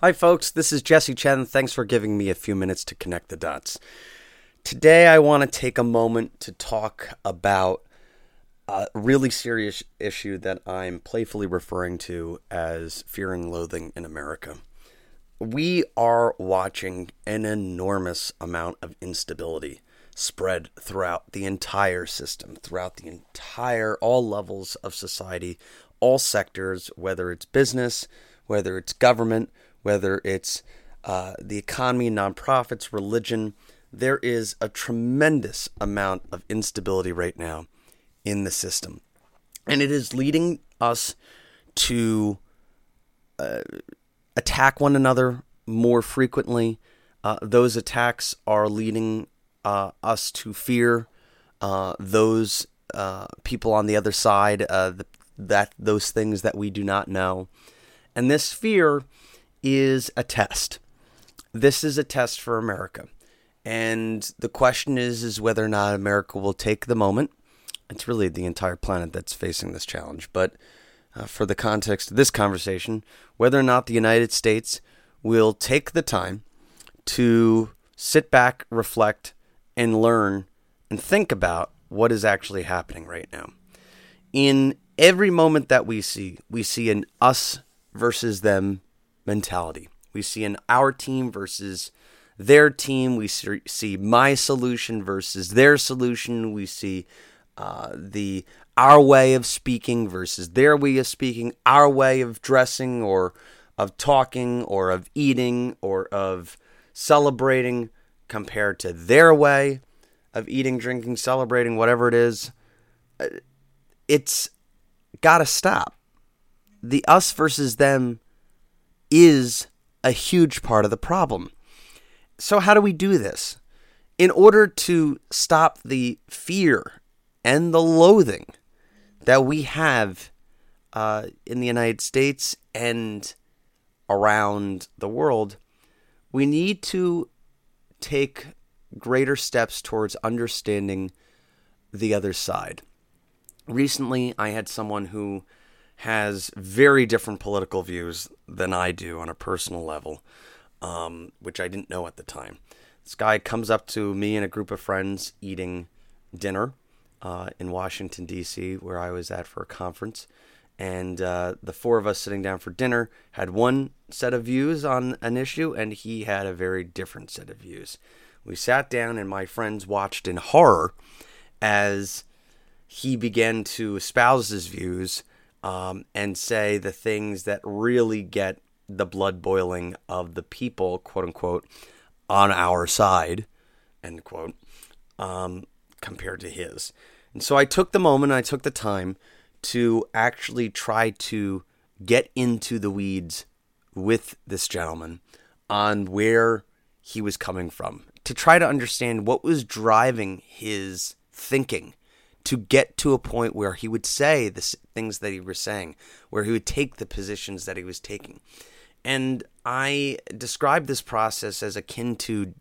Hi, folks. This is Jesse Chen. Thanks for giving me a few minutes to connect the dots. Today, I want to take a moment to talk about a really serious issue that I'm playfully referring to as fear and loathing in America. We are watching an enormous amount of instability spread throughout the entire system, throughout the entire, all levels of society, all sectors, whether it's business, whether it's government, whether it's uh, the economy, nonprofits, religion. There is a tremendous amount of instability right now in the system. And it is leading us to uh, attack one another more frequently. Uh, those attacks are leading uh, us to fear uh, those uh, people on the other side, the, that those things that we do not know. And this fear is a test. This is a test for America. And the question is is whether or not America will take the moment. It's really the entire planet that's facing this challenge, but uh, for the context of this conversation, whether or not the United States will take the time to sit back, reflect, and learn and think about what is actually happening right now. In every moment that we see, we see an us versus them mentality. We see an our team versus their team. We see my solution versus their solution. We see uh, the our way of speaking versus their way of speaking, our way of dressing or of talking or of eating or of celebrating compared to their way of eating, drinking, celebrating, whatever it is. Uh, it's got to stop. The us versus them is a huge part of the problem. So, how do we do this? In order to stop the fear and the loathing that we have uh, in the United States and around the world, we need to take greater steps towards understanding the other side. Recently, I had someone who has very different political views than I do on a personal level, um, which I didn't know at the time. This guy comes up to me and a group of friends eating dinner uh, in Washington, D.C., where I was at for a conference. And uh, the four of us sitting down for dinner had one set of views on an issue, and he had a very different set of views. We sat down, and my friends watched in horror as he began to espouse his views um, and say the things that really get the blood boiling of the people, quote unquote, on our side, end quote, um, compared to his. And so I took the moment, I took the time to actually try to get into the weeds with this gentleman on where he was coming from, to try to understand what was driving his thinking to get to a point where he would say the things that he was saying, where he would take the positions that he was taking. And I describe this process as akin to,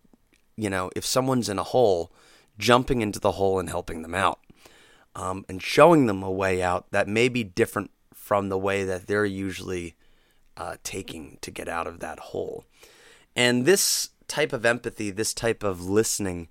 you know, if someone's in a hole, jumping into the hole and helping them out, um, and showing them a way out that may be different from the way that they're usually uh, taking to get out of that hole. And this type of empathy, this type of listening,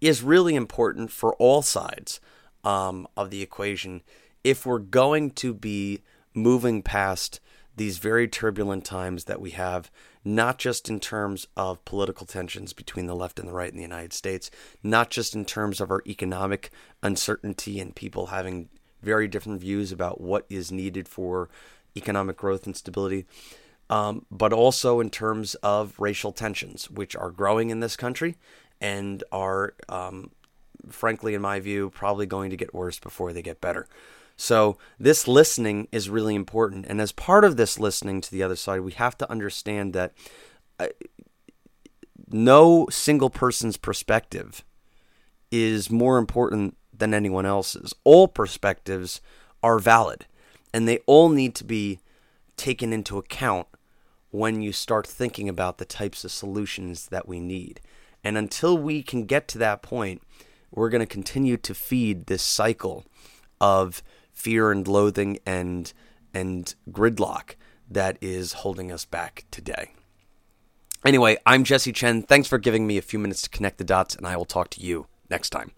is really important for all sides um, of the equation if we're going to be moving past these very turbulent times that we have, not just in terms of political tensions between the left and the right in the United States, not just in terms of our economic uncertainty and people having very different views about what is needed for economic growth and stability, um, but also in terms of racial tensions, which are growing in this country and are um, frankly, in my view, probably going to get worse before they get better. So, this listening is really important. And as part of this listening to the other side, we have to understand that uh, no single person's perspective is more important than anyone else's. All perspectives are valid, and they all need to be taken into account when you start thinking about the types of solutions that we need. And until we can get to that point, we're going to continue to feed this cycle of fear and loathing and and gridlock that is holding us back today. Anyway, I'm Jesse Chen. Thanks for giving me a few minutes to connect the dots, and I will talk to you next time.